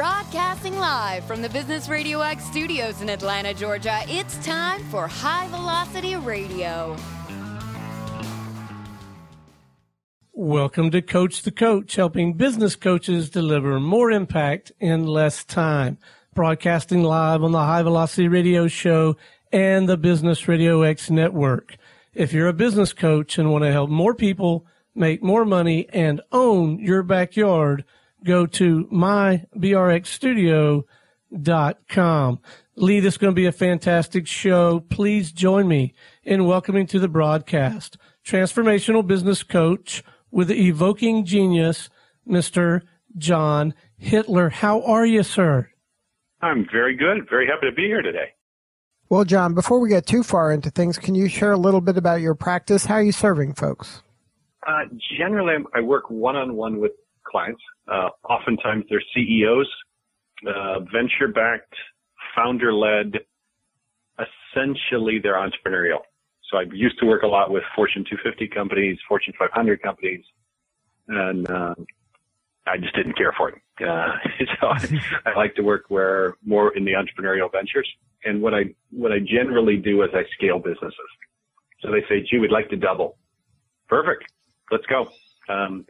Broadcasting live from the Business Radio X studios in Atlanta, Georgia, it's time for High Velocity Radio. Welcome to Coach the Coach, helping business coaches deliver more impact in less time. Broadcasting live on the High Velocity Radio Show and the Business Radio X network. If you're a business coach and want to help more people make more money and own your backyard, go to mybrxstudio.com. Lee, this is going to be a fantastic show. Please join me in welcoming to the broadcast transformational business coach with the evoking genius, Mr. John Hittler. How are you, sir? I'm very good. Very happy to be here today. Well, John, before we get too far into things, can you share a little bit about your practice? How are you serving folks? Uh, generally, I work one-on-one with clients. Uh, oftentimes, they're CEOs, uh, venture-backed, founder-led. Essentially, they're entrepreneurial. So I used to work a lot with Fortune 250 companies, Fortune 500 companies, and uh, I just didn't care for it. Uh, so I, I like to work where more in the entrepreneurial ventures. And what I what I generally do is I scale businesses. So they say, "Gee, we'd like to double." Perfect. Let's go. Um,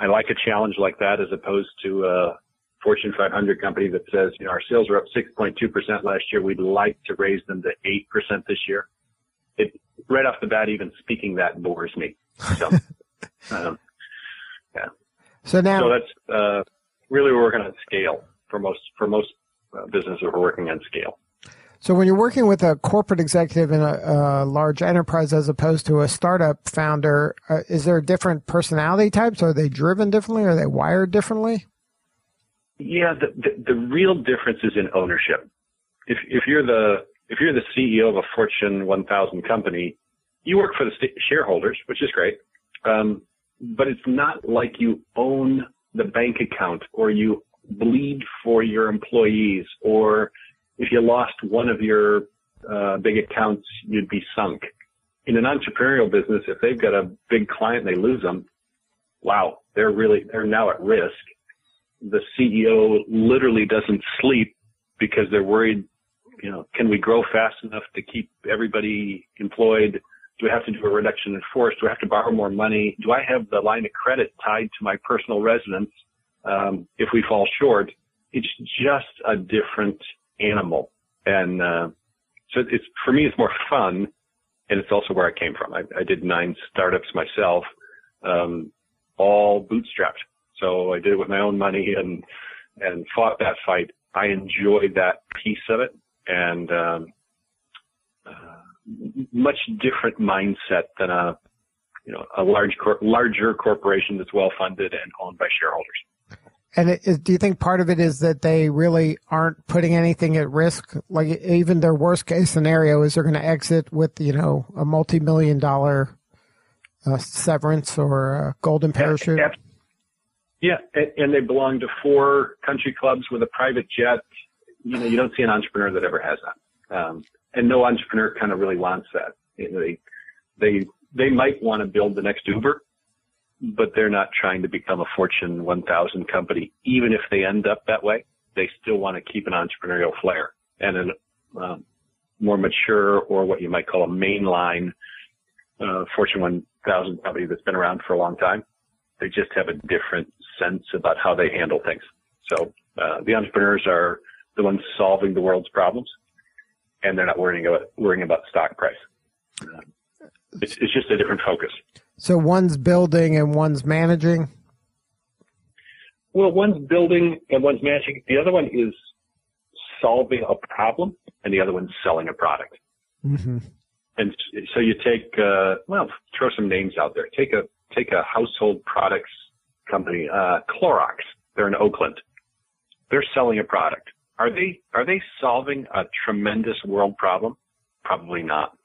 I like a challenge like that as opposed to a Fortune 500 company that says, you know, our sales are up 6.2% last year. We'd like to raise them to 8% this year. It right off the bat, even speaking that bores me. So, um, yeah. So now, so that's uh, really we're working on scale for most for most uh, businesses. We're working on scale. So when you're working with a corporate executive in a, a large enterprise as opposed to a startup founder, uh, is there different personality types? Are they driven differently? Are they wired differently? Yeah, the, the, the real difference is in ownership. If if you're the if you're the CEO of a Fortune 1000 company, you work for the shareholders, which is great. Um, but it's not like you own the bank account or you bleed for your employees or if you lost one of your uh, big accounts, you'd be sunk. In an entrepreneurial business, if they've got a big client and they lose them, wow, they're really, they're now at risk. The CEO literally doesn't sleep because they're worried, you know, can we grow fast enough to keep everybody employed? Do we have to do a reduction in force? Do I have to borrow more money? Do I have the line of credit tied to my personal residence um, if we fall short? It's just a different animal. And uh, so it's for me, it's more fun, and it's also where I came from. I, I did nine startups myself, um, all bootstrapped. So I did it with my own money and and fought that fight. I enjoyed that piece of it, and um, uh, much different mindset than a you know a large cor- larger corporation that's well funded and owned by shareholders. And it, is, do you think part of it is that they really aren't putting anything at risk? Like even their worst case scenario is they're going to exit with you know a multi million dollar uh, severance or a golden parachute. Yeah, and they belong to four country clubs with a private jet. You know, you don't see an entrepreneur that ever has that, um, and no entrepreneur kind of really wants that. You know, they they they might want to build the next Uber, but they're not trying to become a Fortune 1000 company. Even if they end up that way, they still want to keep an entrepreneurial flair and a um, more mature or what you might call a mainline uh, Fortune 1000 company that's been around for a long time. They just have a different sense about how they handle things. So uh, the entrepreneurs are the ones solving the world's problems, and they're not worrying about worrying about stock price. Uh, it's, it's just a different focus. So one's building and one's managing? Well, one's building and one's managing. The other one is solving a problem and the other one's selling a product. Mm-hmm. And so you take, uh, well, throw some names out there. Take a, take a household products company, uh, Clorox. They're in Oakland. They're selling a product. Are they, are they solving a tremendous world problem? Probably not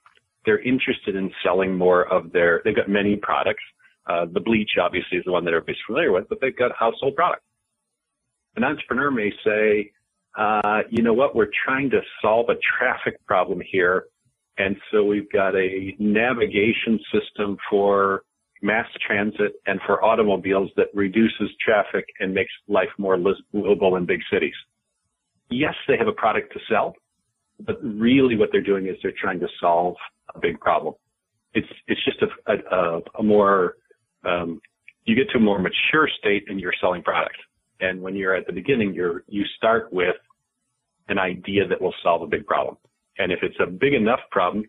they're interested in selling more of their, they've got many products. Uh, the bleach obviously is the one that everybody's familiar with, but they've got household products. An entrepreneur may say, uh, you know what, we're trying to solve a traffic problem here. And so we've got a navigation system for mass transit and for automobiles that reduces traffic and makes life more livable in big cities. Yes, they have a product to sell, but really what they're doing is they're trying to solve a big problem. It's, it's just a, a, a more, um, you get to a more mature state and you're selling product. And when you're at the beginning, you're, you start with an idea that will solve a big problem. And if it's a big enough problem,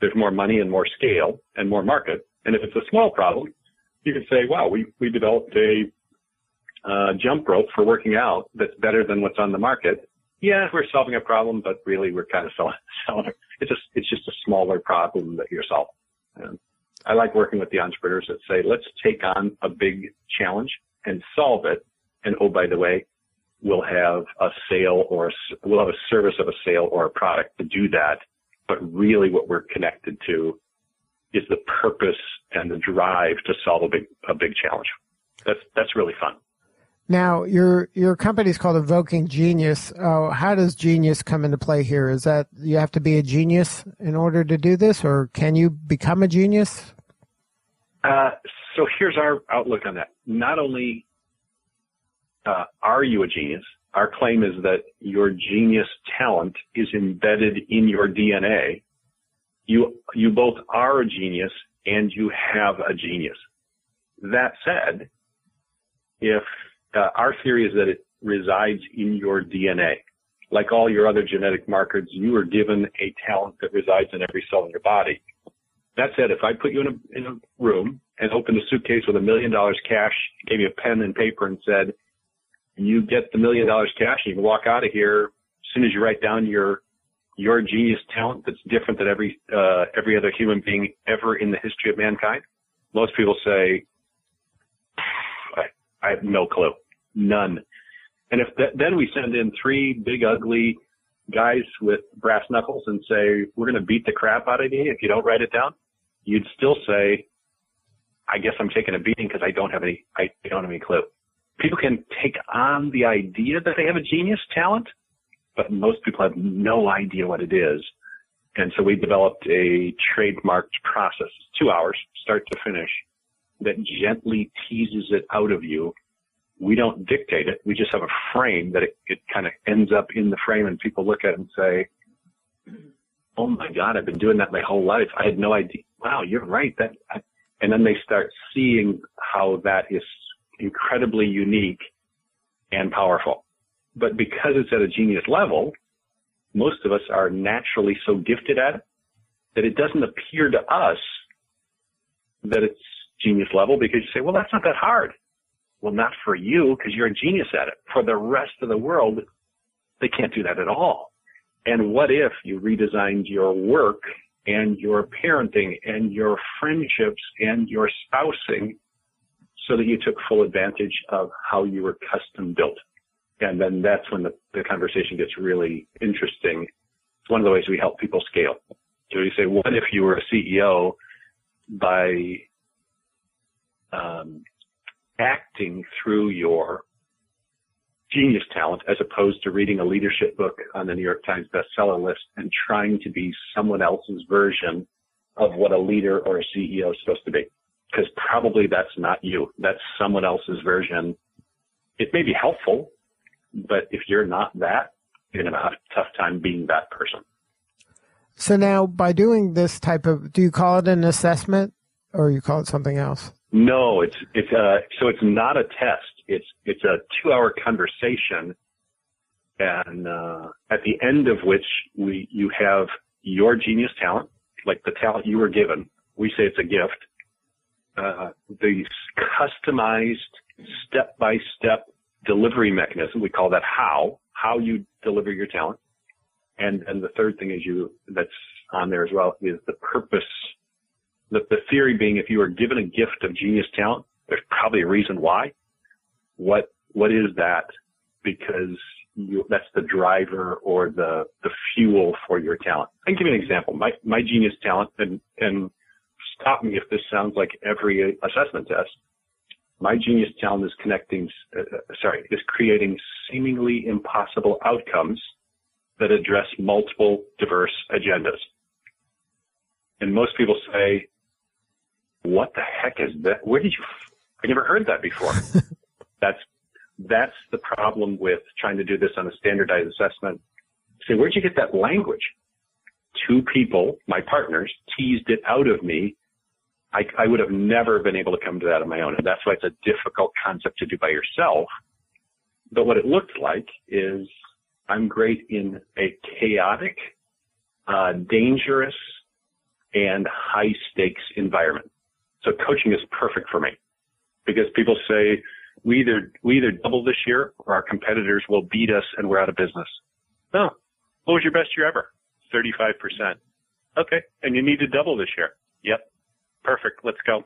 there's more money and more scale and more market. And if it's a small problem, you can say, wow, we, we developed a uh, jump rope for working out that's better than what's on the market. Yeah, we're solving a problem, but really we're kind of selling, selling it. It's just, it's just a smaller problem that you're solving. And I like working with the entrepreneurs that say, let's take on a big challenge and solve it. And oh, by the way, we'll have a sale or a, we'll have a service of a sale or a product to do that. But really what we're connected to is the purpose and the drive to solve a big, a big challenge. That's, that's really fun. Now, your your company is called Evoking Genius. Uh, how does genius come into play here? Is that you have to be a genius in order to do this, or can you become a genius? Uh, so here's our outlook on that. Not only uh, are you a genius, our claim is that your genius talent is embedded in your DNA. You you both are a genius and you have a genius. That said, if uh, our theory is that it resides in your DNA. Like all your other genetic markers, you are given a talent that resides in every cell in your body. That said, if I put you in a, in a room and opened a suitcase with a million dollars cash, gave you a pen and paper and said, you get the million dollars cash and you can walk out of here as soon as you write down your your genius talent that's different than every uh, every other human being ever in the history of mankind. Most people say, I, I have no clue. None. And if th- then we send in three big ugly guys with brass knuckles and say, we're going to beat the crap out of you if you don't write it down, you'd still say, I guess I'm taking a beating because I don't have any, I don't have any clue. People can take on the idea that they have a genius talent, but most people have no idea what it is. And so we developed a trademarked process, two hours, start to finish, that gently teases it out of you we don't dictate it. We just have a frame that it, it kind of ends up in the frame and people look at it and say, Oh my God, I've been doing that my whole life. I had no idea. Wow, you're right. That, and then they start seeing how that is incredibly unique and powerful. But because it's at a genius level, most of us are naturally so gifted at it that it doesn't appear to us that it's genius level because you say, well, that's not that hard. Well, not for you because you're a genius at it. For the rest of the world, they can't do that at all. And what if you redesigned your work and your parenting and your friendships and your spousing so that you took full advantage of how you were custom built? And then that's when the, the conversation gets really interesting. It's one of the ways we help people scale. So you say, what if you were a CEO by um, acting through your genius talent as opposed to reading a leadership book on the New York Times bestseller list and trying to be someone else's version of what a leader or a CEO is supposed to be. Because probably that's not you. That's someone else's version. It may be helpful, but if you're not that, you're going to have a tough time being that person. So now by doing this type of, do you call it an assessment or you call it something else? No, it's it's a so it's not a test. It's it's a two hour conversation, and uh, at the end of which we you have your genius talent, like the talent you were given. We say it's a gift. Uh, the customized step by step delivery mechanism. We call that how how you deliver your talent. And and the third thing is you that's on there as well is the purpose the, the theory being if you are given a gift of genius talent, there's probably a reason why. What, what is that? Because you, that's the driver or the, the fuel for your talent. I can give you an example. My, my genius talent and, and stop me if this sounds like every assessment test. My genius talent is connecting, uh, uh sorry, is creating seemingly impossible outcomes that address multiple diverse agendas. And most people say, what the heck is that? Where did you? I never heard that before. that's that's the problem with trying to do this on a standardized assessment. Say, where'd you get that language? Two people, my partners, teased it out of me. I, I would have never been able to come to that on my own. And that's why it's a difficult concept to do by yourself. But what it looked like is I'm great in a chaotic, uh, dangerous, and high stakes environment. So coaching is perfect for me because people say we either, we either double this year or our competitors will beat us and we're out of business. No. What was your best year ever? 35%. Okay. And you need to double this year. Yep. Perfect. Let's go.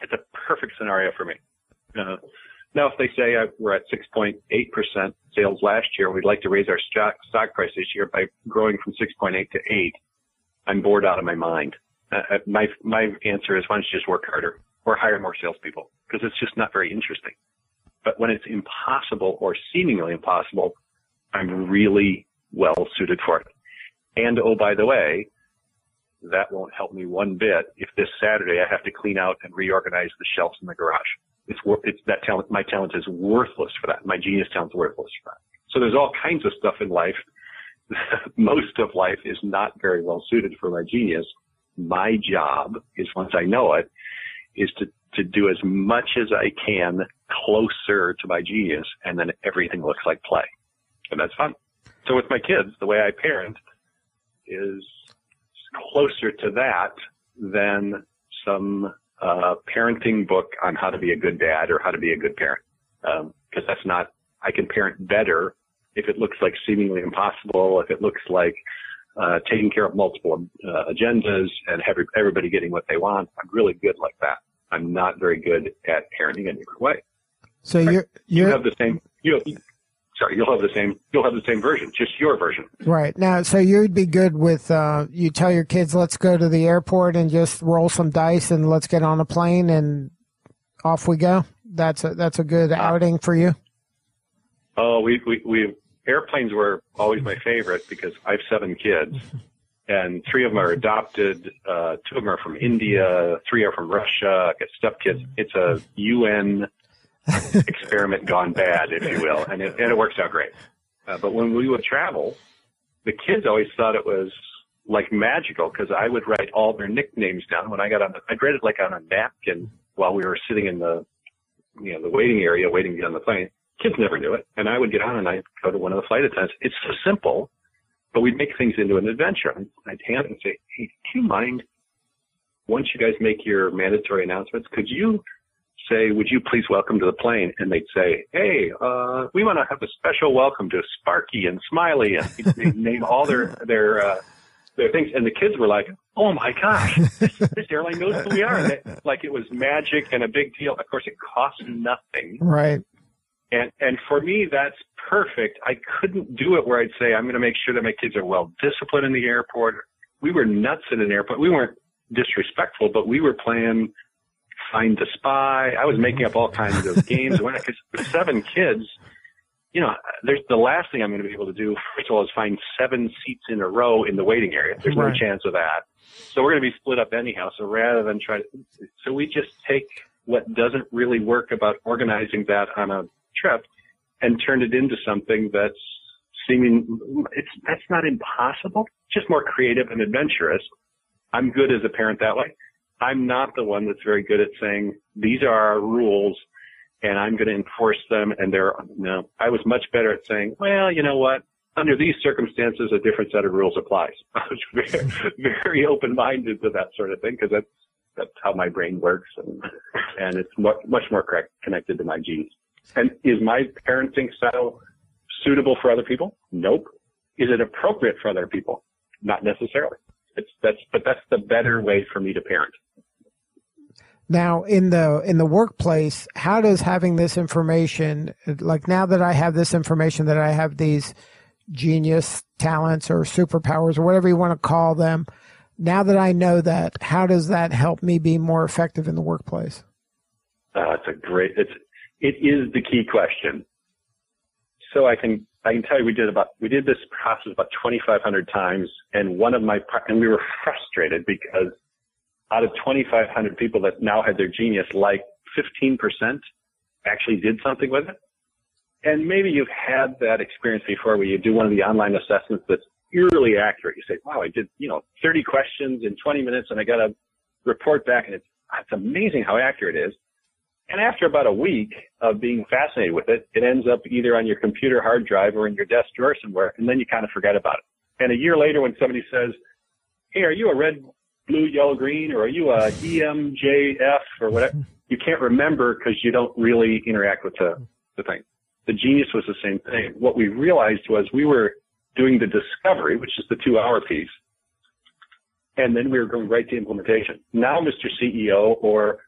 It's a perfect scenario for me. Uh, now, if they say uh, we're at 6.8% sales last year, we'd like to raise our stock, stock price this year by growing from 6.8 to 8, I'm bored out of my mind. Uh, uh, my my answer is why don't you just work harder or hire more salespeople because it's just not very interesting. But when it's impossible or seemingly impossible, I'm really well suited for it. And oh, by the way, that won't help me one bit if this Saturday I have to clean out and reorganize the shelves in the garage. It's, it's that talent, my talent is worthless for that. My genius talent is worthless for that. So there's all kinds of stuff in life. Most of life is not very well suited for my genius my job is once I know it, is to, to do as much as I can closer to my genius and then everything looks like play. And that's fun. So with my kids, the way I parent is closer to that than some uh, parenting book on how to be a good dad or how to be a good parent. Because um, that's not, I can parent better if it looks like seemingly impossible, if it looks like uh, taking care of multiple uh, agendas and every, everybody getting what they want. I'm really good like that. I'm not very good at parenting in a different way. So right? you're, you're you have the same you sorry you'll have the same you'll have the same version, just your version. Right now, so you'd be good with uh, you tell your kids let's go to the airport and just roll some dice and let's get on a plane and off we go. That's a that's a good uh, outing for you. Oh, we we we airplanes were always my favorite because I have seven kids, and three of them are adopted. Uh, two of them are from India. Three are from Russia. I got step kids. It's a UN experiment gone bad, if you will, and it, and it works out great. Uh, but when we would travel, the kids always thought it was like magical because I would write all their nicknames down when I got on. The, I'd write it like on a napkin while we were sitting in the, you know, the waiting area waiting to get on the plane kids never knew it. And I would get on and I'd go to one of the flight attendants. It's so simple, but we'd make things into an adventure. I'd hand it and say, Hey, do you mind once you guys make your mandatory announcements, could you say, would you please welcome to the plane? And they'd say, Hey, uh, we want to have a special welcome to Sparky and Smiley. And they'd name all their, their, uh, their things. And the kids were like, Oh my gosh, this, airline knows who we are. And they, like it was magic and a big deal. Of course, it cost nothing. Right. And, and for me, that's perfect. I couldn't do it where I'd say, I'm going to make sure that my kids are well disciplined in the airport. We were nuts in an airport. We weren't disrespectful, but we were playing find the spy. I was making up all kinds of games. Because with seven kids, you know, there's the last thing I'm going to be able to do, first of all, is find seven seats in a row in the waiting area. There's right. no chance of that. So we're going to be split up anyhow. So rather than try to, so we just take what doesn't really work about organizing that on a trip and turned it into something that's seeming it's that's not impossible just more creative and adventurous. I'm good as a parent that way. I'm not the one that's very good at saying these are our rules and i'm going to enforce them and they're no. I was much better at saying well you know what? Under these circumstances a different set of rules applies. I was very, very open minded to that sort of thing because that's that's how my brain works and and it's much much more connected to my genes and is my parenting style suitable for other people? Nope. Is it appropriate for other people? Not necessarily. It's that's but that's the better way for me to parent. Now in the in the workplace, how does having this information like now that I have this information that I have these genius talents or superpowers or whatever you want to call them, now that I know that, how does that help me be more effective in the workplace? Uh, it's a great it's it is the key question. So I can I can tell you we did about we did this process about 2,500 times, and one of my and we were frustrated because out of 2,500 people that now had their genius, like 15% actually did something with it. And maybe you've had that experience before where you do one of the online assessments that's eerily accurate. You say, wow, I did, you know, 30 questions in 20 minutes and I got a report back and it's, it's amazing how accurate it is. And after about a week of being fascinated with it, it ends up either on your computer hard drive or in your desk drawer somewhere, and then you kind of forget about it. And a year later when somebody says, hey, are you a red, blue, yellow, green, or are you a EMJF or whatever? You can't remember because you don't really interact with the, the thing. The genius was the same thing. What we realized was we were doing the discovery, which is the two hour piece, and then we were going right to implementation. Now, Mr. CEO or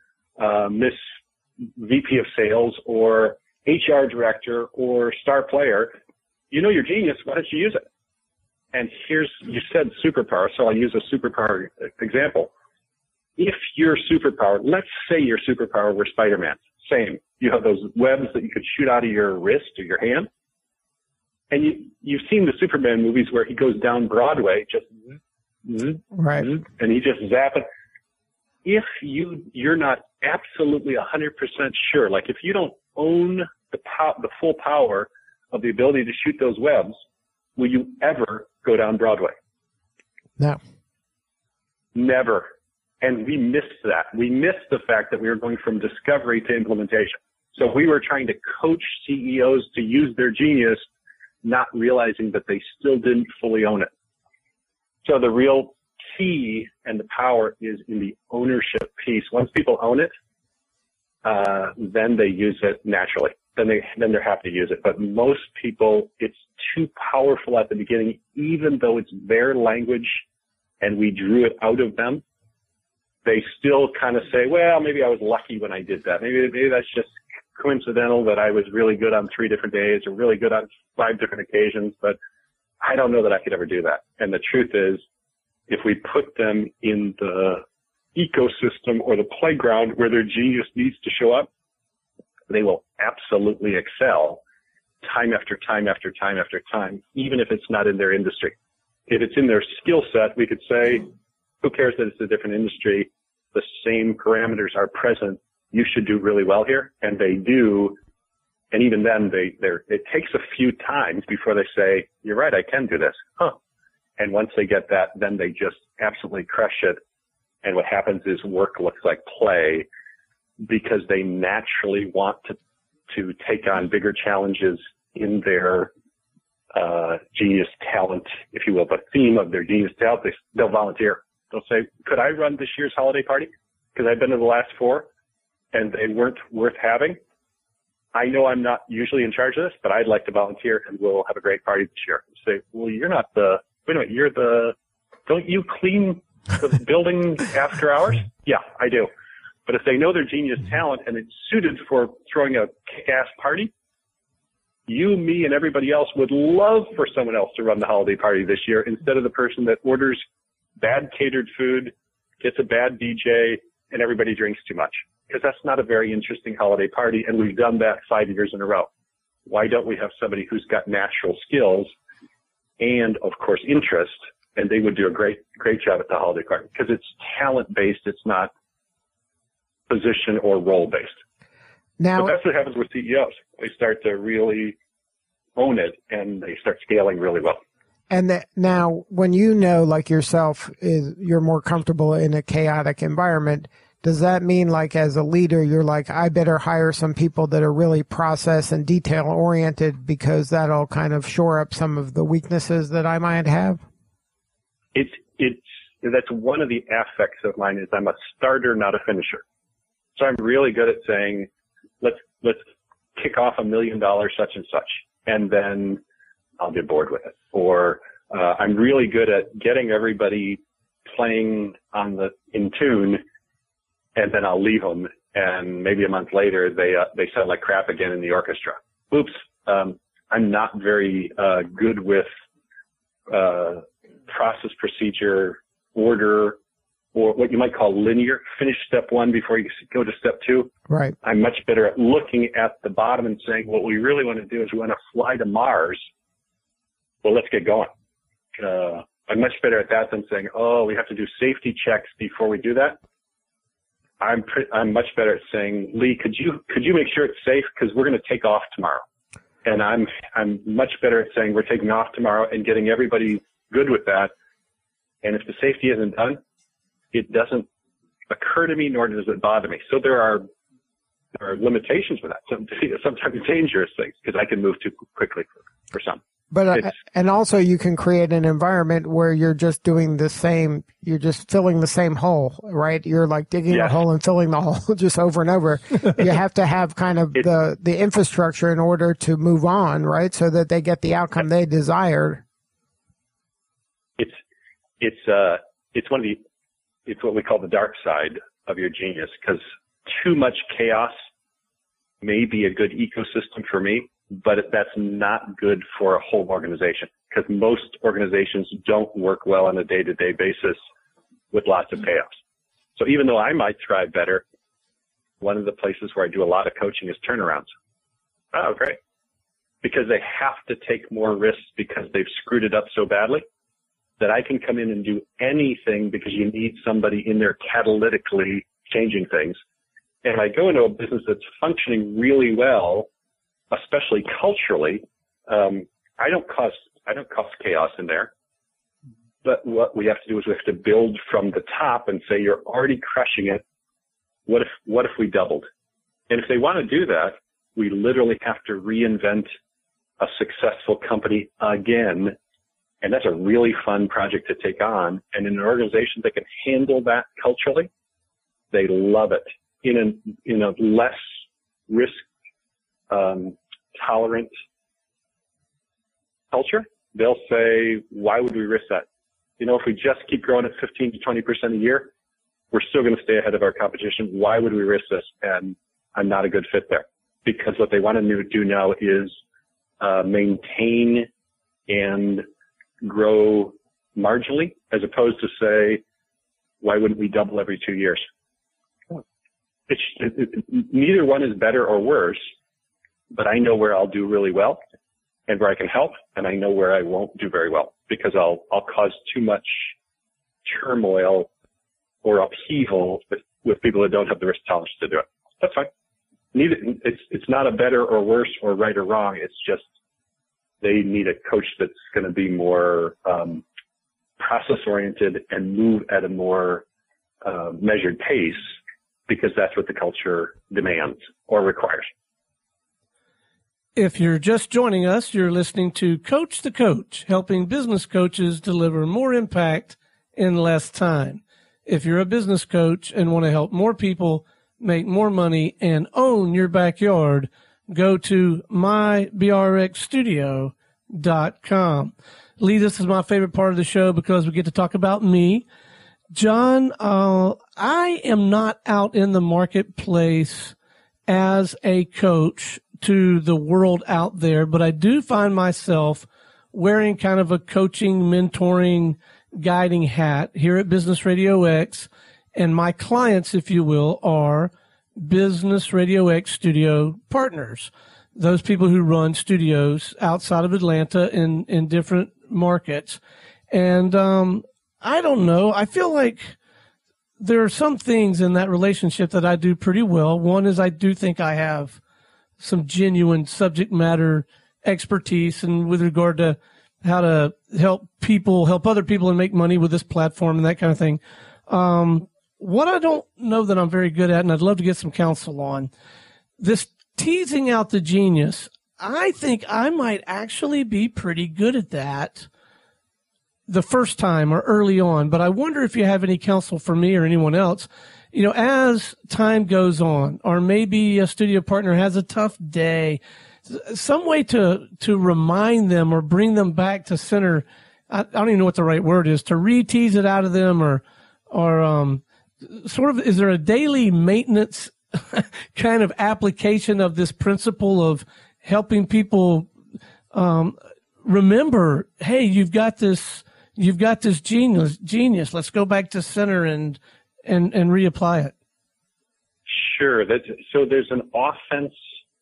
uh, Miss VP of Sales or HR Director or Star Player, you know your genius. Why don't you use it? And here's, you said superpower, so I'll use a superpower example. If your superpower, let's say your superpower were Spider-Man, same. You have those webs that you could shoot out of your wrist or your hand. And you, you've seen the Superman movies where he goes down Broadway, just, right. and he just zap it. If you, you're not absolutely 100% sure, like if you don't own the pow- the full power of the ability to shoot those webs, will you ever go down Broadway? No. Never. And we missed that. We missed the fact that we were going from discovery to implementation. So we were trying to coach CEOs to use their genius, not realizing that they still didn't fully own it. So the real key and the power is in the ownership piece. Once people own it, uh, then they use it naturally. Then they then they're happy to use it. But most people, it's too powerful at the beginning, even though it's their language and we drew it out of them. They still kind of say, "Well, maybe I was lucky when I did that. Maybe maybe that's just coincidental that I was really good on three different days or really good on five different occasions." But I don't know that I could ever do that. And the truth is, if we put them in the ecosystem or the playground where their genius needs to show up, they will absolutely excel time after time after time after time, even if it's not in their industry. If it's in their skill set, we could say, who cares that it's a different industry? The same parameters are present. You should do really well here. And they do. And even then they, they're, it takes a few times before they say, you're right, I can do this. Huh. And once they get that, then they just absolutely crush it. And what happens is work looks like play because they naturally want to, to take on bigger challenges in their, uh, genius talent, if you will, the theme of their genius talent. They, they'll volunteer. They'll say, could I run this year's holiday party? Because I've been to the last four and they weren't worth having. I know I'm not usually in charge of this, but I'd like to volunteer and we'll have a great party this year. Say, well, you're not the, wait a minute, you're the, don't you clean the building after hours? Yeah, I do. But if they know their genius mm-hmm. talent and it's suited for throwing a kick-ass party, you, me, and everybody else would love for someone else to run the holiday party this year instead of the person that orders bad catered food, gets a bad DJ, and everybody drinks too much. Because that's not a very interesting holiday party, and we've done that five years in a row. Why don't we have somebody who's got natural skills and, of course, interest, and they would do a great, great job at the holiday card because it's talent based. It's not position or role based. Now, But that's what happens with CEOs. They start to really own it and they start scaling really well. and that now when you know, like yourself, is you're more comfortable in a chaotic environment. Does that mean, like, as a leader, you're like, I better hire some people that are really process and detail oriented because that'll kind of shore up some of the weaknesses that I might have? It's, it's, that's one of the affects of mine is I'm a starter, not a finisher. So I'm really good at saying, let's, let's kick off a million dollar such and such. And then I'll get bored with it. Or, uh, I'm really good at getting everybody playing on the, in tune and then I'll leave them and maybe a month later they, uh, they sound like crap again in the orchestra. Oops. Um, I'm not very, uh, good with, uh, process procedure order or what you might call linear. Finish step one before you go to step two. Right. I'm much better at looking at the bottom and saying, what we really want to do is we want to fly to Mars. Well, let's get going. Uh, I'm much better at that than saying, oh, we have to do safety checks before we do that. I'm pre- I'm much better at saying, Lee, could you could you make sure it's safe because we're going to take off tomorrow, and I'm I'm much better at saying we're taking off tomorrow and getting everybody good with that. And if the safety isn't done, it doesn't occur to me, nor does it bother me. So there are there are limitations with that. Some, Sometimes dangerous things because I can move too quickly for, for some. But uh, and also you can create an environment where you're just doing the same. You're just filling the same hole, right? You're like digging yes. a hole and filling the hole just over and over. you have to have kind of it, the the infrastructure in order to move on, right? So that they get the outcome they desire. It's it's uh it's one of the it's what we call the dark side of your genius because too much chaos may be a good ecosystem for me but that's not good for a whole organization because most organizations don't work well on a day-to-day basis with lots of payoffs. So even though I might thrive better, one of the places where I do a lot of coaching is turnarounds. Oh, great. Because they have to take more risks because they've screwed it up so badly that I can come in and do anything because you need somebody in there catalytically changing things. And I go into a business that's functioning really well especially culturally, um, I don't cause I don't cause chaos in there. But what we have to do is we have to build from the top and say you're already crushing it. What if what if we doubled? And if they want to do that, we literally have to reinvent a successful company again. And that's a really fun project to take on. And in an organization that can handle that culturally, they love it in a, in a less risk um, tolerant culture, they'll say, why would we risk that? You know, if we just keep growing at 15 to 20% a year, we're still going to stay ahead of our competition. Why would we risk this? And I'm not a good fit there because what they want to do now is uh, maintain and grow marginally as opposed to say, why wouldn't we double every two years? It's, it, it, neither one is better or worse but I know where I'll do really well and where I can help, and I know where I won't do very well because I'll I'll cause too much turmoil or upheaval with, with people that don't have the risk tolerance to do it. That's fine. Neither it's it's not a better or worse or right or wrong. It's just they need a coach that's going to be more um, process oriented and move at a more uh, measured pace because that's what the culture demands or requires. If you're just joining us, you're listening to Coach the Coach, helping business coaches deliver more impact in less time. If you're a business coach and want to help more people make more money and own your backyard, go to mybrxstudio.com. Lee, this is my favorite part of the show because we get to talk about me. John, uh, I am not out in the marketplace as a coach to the world out there, but I do find myself wearing kind of a coaching, mentoring, guiding hat here at Business Radio X. And my clients, if you will, are Business Radio X studio partners. Those people who run studios outside of Atlanta in, in different markets. And, um, I don't know. I feel like there are some things in that relationship that I do pretty well. One is I do think I have some genuine subject matter expertise and with regard to how to help people, help other people and make money with this platform and that kind of thing. Um, what I don't know that I'm very good at, and I'd love to get some counsel on this teasing out the genius. I think I might actually be pretty good at that the first time or early on, but I wonder if you have any counsel for me or anyone else you know, as time goes on, or maybe a studio partner has a tough day, some way to, to remind them or bring them back to center. I, I don't even know what the right word is to re-tease it out of them or, or, um, sort of, is there a daily maintenance kind of application of this principle of helping people, um, remember, hey, you've got this, you've got this genius, genius. Let's go back to center and, and, and reapply it? Sure. That's, so there's an offense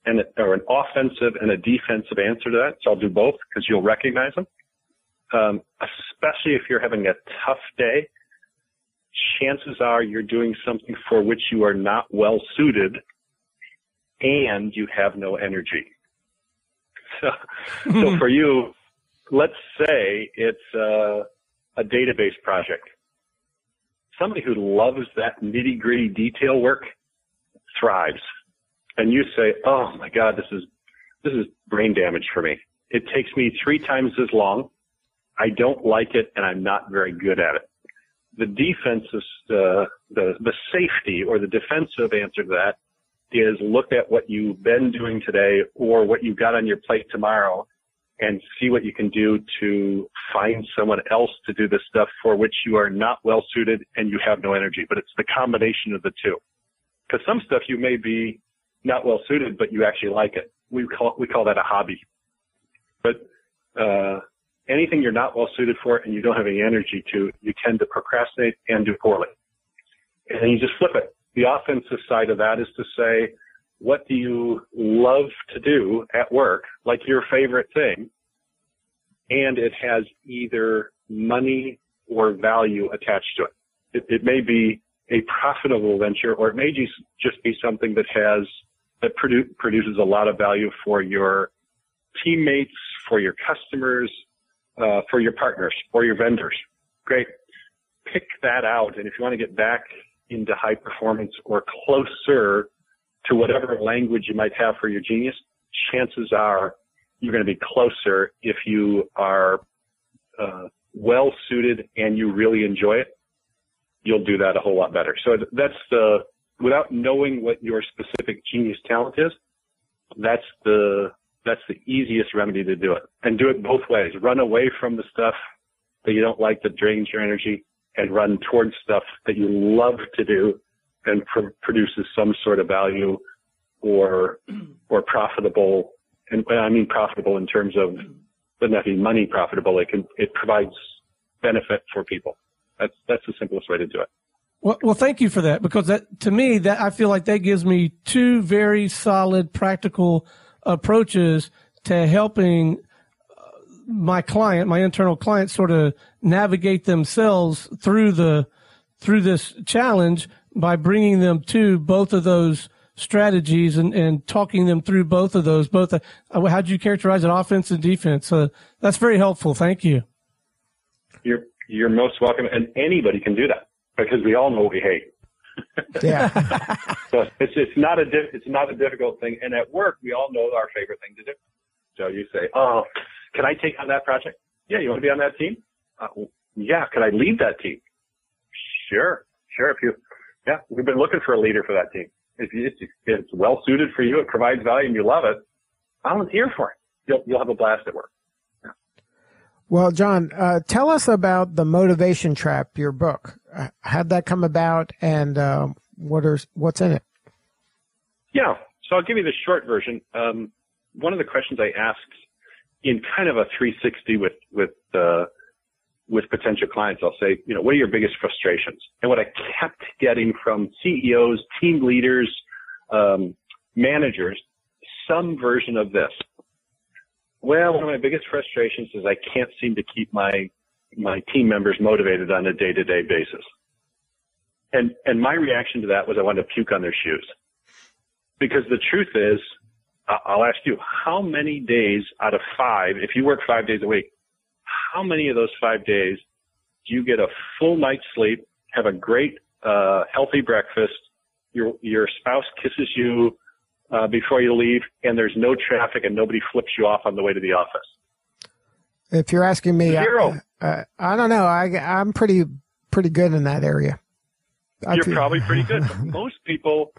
and or an offensive and a defensive answer to that. So I'll do both because you'll recognize them. Um, especially if you're having a tough day, chances are you're doing something for which you are not well suited and you have no energy. So, so for you, let's say it's a, a database project. Somebody who loves that nitty gritty detail work thrives. And you say, oh my God, this is, this is brain damage for me. It takes me three times as long. I don't like it and I'm not very good at it. The defensive, uh, the, the safety or the defensive answer to that is look at what you've been doing today or what you've got on your plate tomorrow and see what you can do to find someone else to do the stuff for which you are not well suited and you have no energy. But it's the combination of the two. Because some stuff you may be not well suited, but you actually like it. We call we call that a hobby. But uh, anything you're not well suited for and you don't have any energy to, you tend to procrastinate and do poorly. And then you just flip it. The offensive side of that is to say, what do you love to do at work, like your favorite thing, and it has either money or value attached to it. It, it may be a profitable venture, or it may just, be something that has that produ- produces a lot of value for your teammates, for your customers, uh, for your partners, or your vendors. Great. Pick that out, and if you want to get back into high performance or closer to whatever language you might have for your genius, chances are you're going to be closer if you are uh, well suited and you really enjoy it. You'll do that a whole lot better. So that's the without knowing what your specific genius talent is. That's the that's the easiest remedy to do it, and do it both ways. Run away from the stuff that you don't like that drains your energy, and run towards stuff that you love to do and pr- produces some sort of value or or profitable. And I mean profitable in terms of doesn't have be money profitable. It can it provides benefit for people. That's that's the simplest way to do it. Well, well, thank you for that because that to me that I feel like that gives me two very solid practical approaches to helping uh, my client, my internal client, sort of navigate themselves through the through this challenge by bringing them to both of those strategies and, and talking them through both of those. Both, uh, how do you characterize it, offense and defense? Uh, that's very helpful. Thank you. You're you're most welcome, and anybody can do that because we all know what we hate. Yeah. so it's it's not a di- it's not a difficult thing, and at work we all know our favorite thing to do. So you say, "Oh, can I take on that project? Yeah, you want to be on that team? Uh, yeah, can I lead that team? Sure, sure. If you, yeah, we've been looking for a leader for that team. If it's, it's well suited for you, it provides value, and you love it, volunteer for it. You'll you'll have a blast at work. Well, John, uh, tell us about the Motivation Trap, your book. Uh, how'd that come about, and uh, what are what's in it? Yeah, so I'll give you the short version. Um, one of the questions I asked in kind of a 360 with with uh, with potential clients, I'll say, you know, what are your biggest frustrations? And what I kept getting from CEOs, team leaders, um, managers, some version of this. Well, one of my biggest frustrations is I can't seem to keep my my team members motivated on a day to day basis. And and my reaction to that was I wanted to puke on their shoes. Because the truth is, I'll ask you, how many days out of five, if you work five days a week, how many of those five days do you get a full night's sleep, have a great, uh, healthy breakfast, your, your spouse kisses you, uh, before you leave, and there's no traffic and nobody flips you off on the way to the office? If you're asking me, Zero. I, uh, I don't know. I, I'm pretty pretty good in that area. I You're feel- probably pretty good. Most people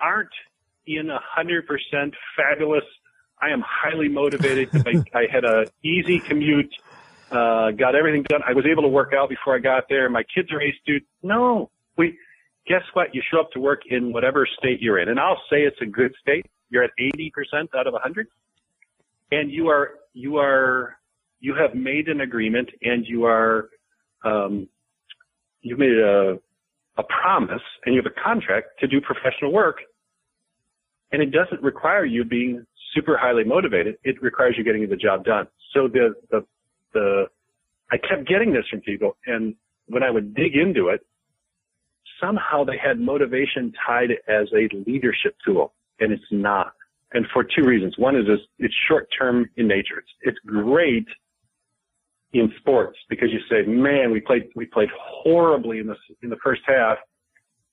aren't in a hundred percent fabulous. I am highly motivated. I, I had a easy commute, uh, got everything done. I was able to work out before I got there. My kids are A students. No, we, guess what? You show up to work in whatever state you're in. And I'll say it's a good state. You're at 80% out of 100. And you are, you are, you have made an agreement and you are, um, you've made a, a promise and you have a contract to do professional work. And it doesn't require you being super highly motivated. It requires you getting the job done. So the, the, the, I kept getting this from people and when I would dig into it, somehow they had motivation tied as a leadership tool, and it's not. And for two reasons. One is it's short term in nature. It's, it's great in sports because you say, man, we played, we played horribly in the, in the first half.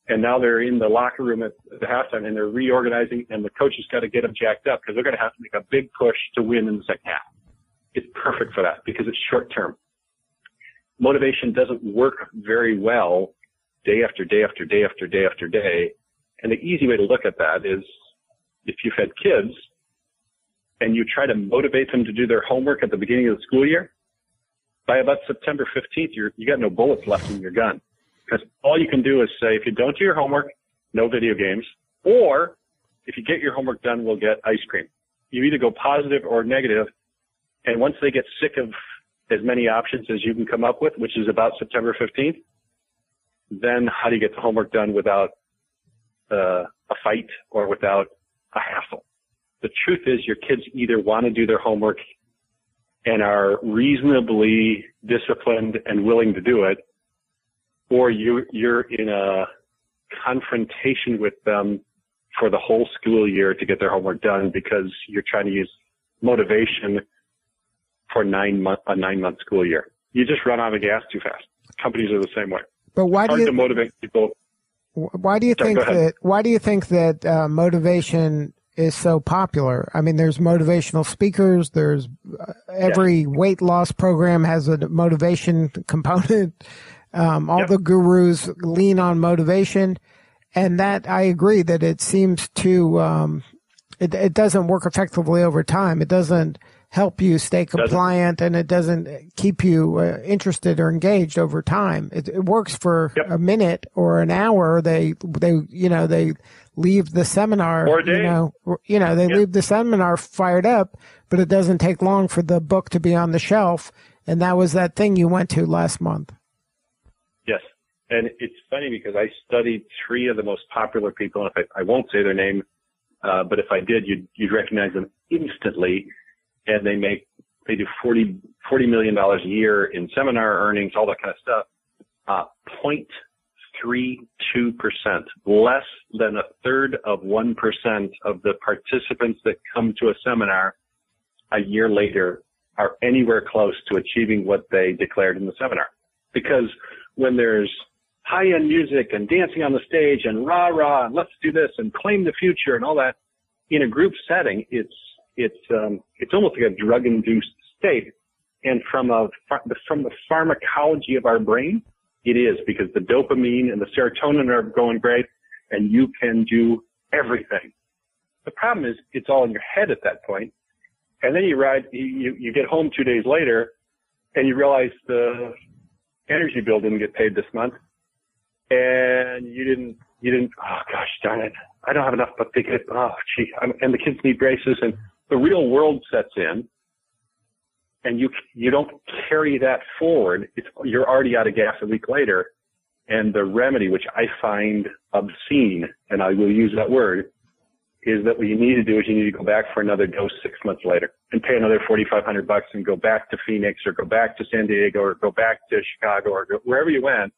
And now they're in the locker room at the halftime and they're reorganizing and the coach has got to get them jacked up because they're going to have to make a big push to win in the second half. It's perfect for that because it's short term. Motivation doesn't work very well day after day after day after day after day. And the easy way to look at that is if you've had kids and you try to motivate them to do their homework at the beginning of the school year, by about September 15th, you're, you got no bullets left in your gun. Because all you can do is say, if you don't do your homework, no video games. Or if you get your homework done, we'll get ice cream. You either go positive or negative. And once they get sick of as many options as you can come up with, which is about September 15th, then how do you get the homework done without uh, a fight or without a hassle? The truth is your kids either want to do their homework and are reasonably disciplined and willing to do it, or you, you're in a confrontation with them for the whole school year to get their homework done because you're trying to use motivation for nine month, a nine month school year. You just run out of gas too fast. Companies are the same way. But why it's do you to motivate people? Why do you Sorry, think that? Why do you think that uh, motivation is so popular? I mean, there's motivational speakers. There's uh, every weight loss program has a motivation component. Um, all Yep. the gurus lean on motivation, and that I agree that it seems to um, it, it doesn't work effectively over time. It doesn't help you stay compliant, and it doesn't keep you uh, interested or engaged over time. It, it works for Yep. a minute or an hour. They they you know they leave the seminar. Or. You know you know they Yep. leave the seminar fired up, but it doesn't take long for the book to be on the shelf. And that was that thing you went to last month. Yes. And it's funny because I studied three of the most popular people. And if I, I won't say their name, uh, but if I did, you'd, you'd recognize them instantly. And they make, they do 40, $40 million a year in seminar earnings, all that kind of stuff. Uh, 0.32%, less than a third of 1% of the participants that come to a seminar a year later are anywhere close to achieving what they declared in the seminar. Because when there's high-end music and dancing on the stage and rah rah and let's do this and claim the future and all that in a group setting, it's it's um, it's almost like a drug-induced state. And from a from the pharmacology of our brain, it is because the dopamine and the serotonin are going great, and you can do everything. The problem is it's all in your head at that point, and then you ride you you get home two days later, and you realize the energy bill didn't get paid this month, and you didn't, you didn't, oh gosh darn it, I don't have enough but they get, oh gee, I'm, and the kids need braces and the real world sets in and you, you don't carry that forward. It's, you're already out of gas a week later. And the remedy, which I find obscene, and I will use that word, is that what you need to do is you need to go back for another dose six months later and pay another 4,500 bucks and go back to Phoenix or go back to San Diego or go back to Chicago or go, wherever you went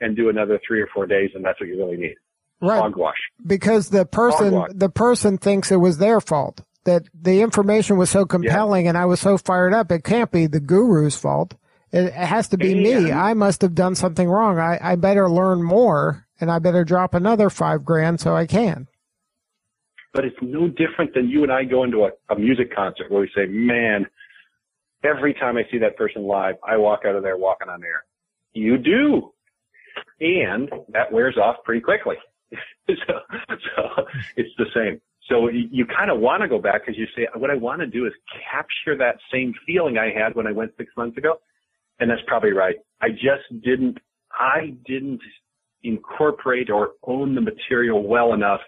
and do another three or four days. And that's what you really need. Right. Hogwash. because the person Hogwash. the person thinks it was their fault that the information was so compelling and I was so fired up it can't be the guru's fault it, it has to be me I must have done something wrong I, I better learn more and I better drop another five grand so I can But it's no different than you and I go into a, a music concert where we say, man, every time I see that person live, I walk out of there walking on air. You do. And that wears off pretty quickly. so, so it's the same. So you, kind of want to go back because you say, what I want to do is capture that same feeling I had when I went six months ago. And that's probably right. I just didn't, I didn't incorporate or own the material well enough.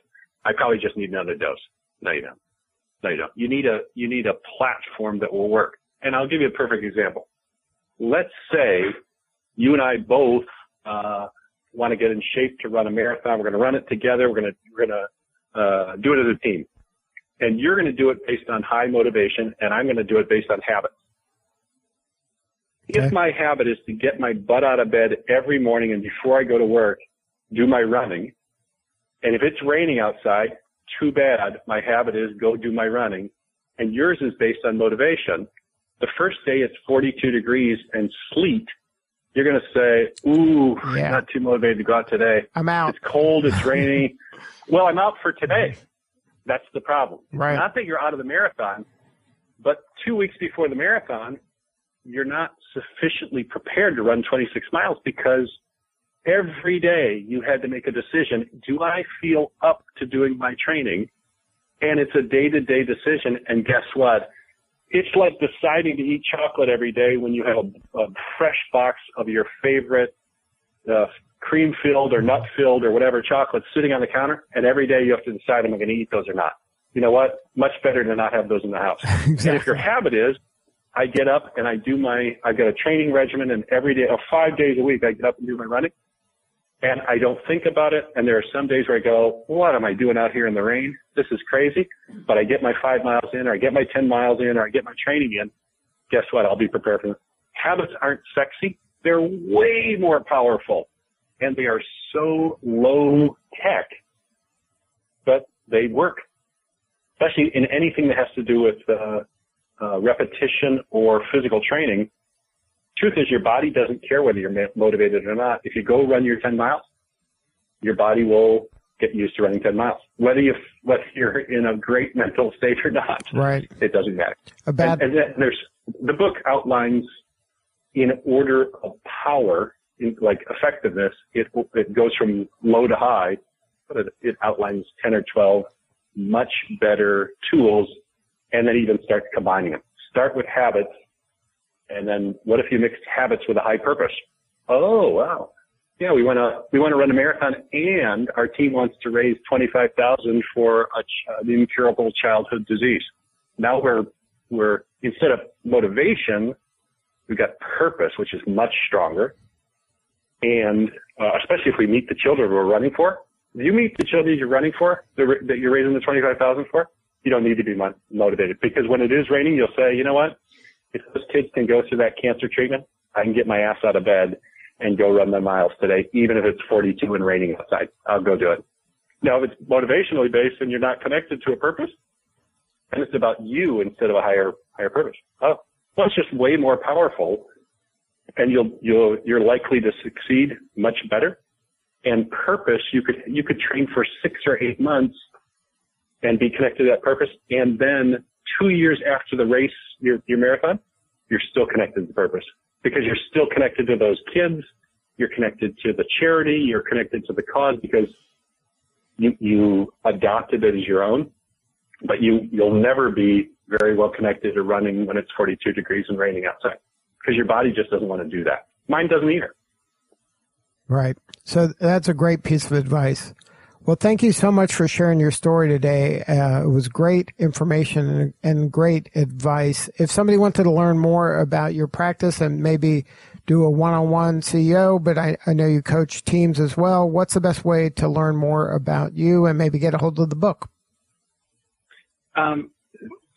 I probably just need another dose. No, you don't. No, you don't. You need a, you need a platform that will work. And I'll give you a perfect example. Let's say you and I both, uh, want to get in shape to run a marathon. We're going to run it together. We're going to, we're going to, uh, do it as a team. And you're going to do it based on high motivation and I'm going to do it based on habits. Okay. If my habit is to get my butt out of bed every morning and before I go to work, do my running. And if it's raining outside, too bad. My habit is go do my running. And yours is based on motivation. The first day it's 42 degrees and sleet. You're going to say, ooh, Yeah. not too motivated to go out today. I'm out. It's cold. It's rainy. well, I'm out for today. That's the problem. Right. Not that you're out of the marathon, but two weeks before the marathon, you're not sufficiently prepared to run 26 miles because every day you had to make a decision. Do I feel up to doing my training? And it's a day to day decision. And guess what? It's like deciding to eat chocolate every day when you have a, a fresh box of your favorite uh, cream filled or nut filled or whatever chocolate sitting on the counter. And every day you have to decide, am I going to eat those or not? You know what? Much better to not have those in the house. And if your habit is, I get up and I do my, I've got a training regimen and every day, or five days a week, I get up and do my running and I don't think about it. And there are some days where I go, what am I doing out here in the rain? This is crazy. But I get my five miles in or I get my 10 miles in or I get my training in. Guess what? I'll be prepared for them. Habits aren't sexy. They're way more powerful and they are so low tech, but they work, especially in anything that has to do with, uh, uh, repetition or physical training truth is your body doesn't care whether you're motivated or not. If you go run your 10 miles, your body will get used to running 10 miles. Whether you, whether you're in a great mental state or not, Right. it doesn't matter. A bad. And, and then there's, the book outlines in order of power, in, like effectiveness, it, it goes from low to high, but it, it outlines 10 or 12 much better tools and then even start combining them. Start with habits and then what if you mixed habits with a high purpose? Oh, wow. Yeah, we want to, we want to run a marathon and our team wants to raise 25,000 for a, ch- an incurable childhood disease. Now we're, we're, instead of motivation, we've got purpose, which is much stronger. And, uh, especially if we meet the children we're running for. Do you meet the children you're running for, the, that you're raising the 25,000 for? You don't need to be mo- motivated because when it is raining, you'll say, you know what? If those kids can go through that cancer treatment, I can get my ass out of bed and go run my miles today, even if it's 42 and raining outside. I'll go do it. Now, if it's motivationally based and you're not connected to a purpose, and it's about you instead of a higher higher purpose. Oh, well, it's just way more powerful, and you'll you'll you're likely to succeed much better. And purpose, you could you could train for six or eight months and be connected to that purpose, and then two years after the race, your, your marathon, you're still connected to purpose because you're still connected to those kids. You're connected to the charity. You're connected to the cause because you, you adopted it as your own, but you, you'll never be very well connected to running when it's 42 degrees and raining outside because your body just doesn't want to do that. Mine doesn't either. Right. So that's a great piece of advice. Well, thank you so much for sharing your story today. Uh, it was great information and, great advice. If somebody wanted to learn more about your practice and maybe do a one-on-one CEO, but I, I know you coach teams as well, what's the best way to learn more about you and maybe get a hold of the book? Um,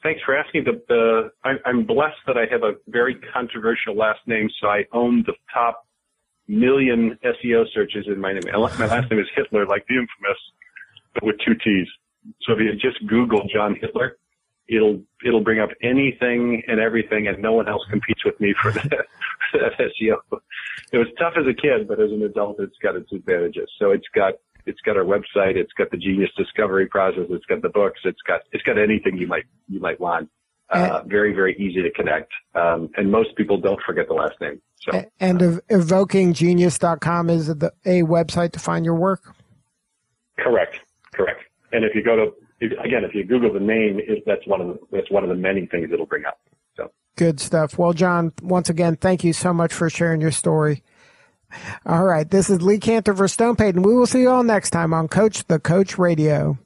thanks for asking. The, the I, I'm blessed that I have a very controversial last name, so I own the top million SEO searches in my name. My last name is Hittler, like the infamous, but with two T's. So if you just Google John Hittler, it'll it'll bring up anything and everything, and no one else competes with me for that, that SEO. It was tough as a kid, but as an adult, it's got its advantages. So it's got it's got our website, it's got the Genius Discovery process, it's got the books, it's got it's got anything you might you might want. Uh, very very easy to connect, um, and most people don't forget the last name. So And ev- evokinggenius.com is the, a website to find your work. Correct, correct. And if you go to if, again, if you Google the name, it, that's one of the that's one of the many things it'll bring up. So Good stuff. Well, John, once again, thank you so much for sharing your story. All right. This is Lee Kantor for Stone Payton. We will see you all next time on Coach the Coach Radio.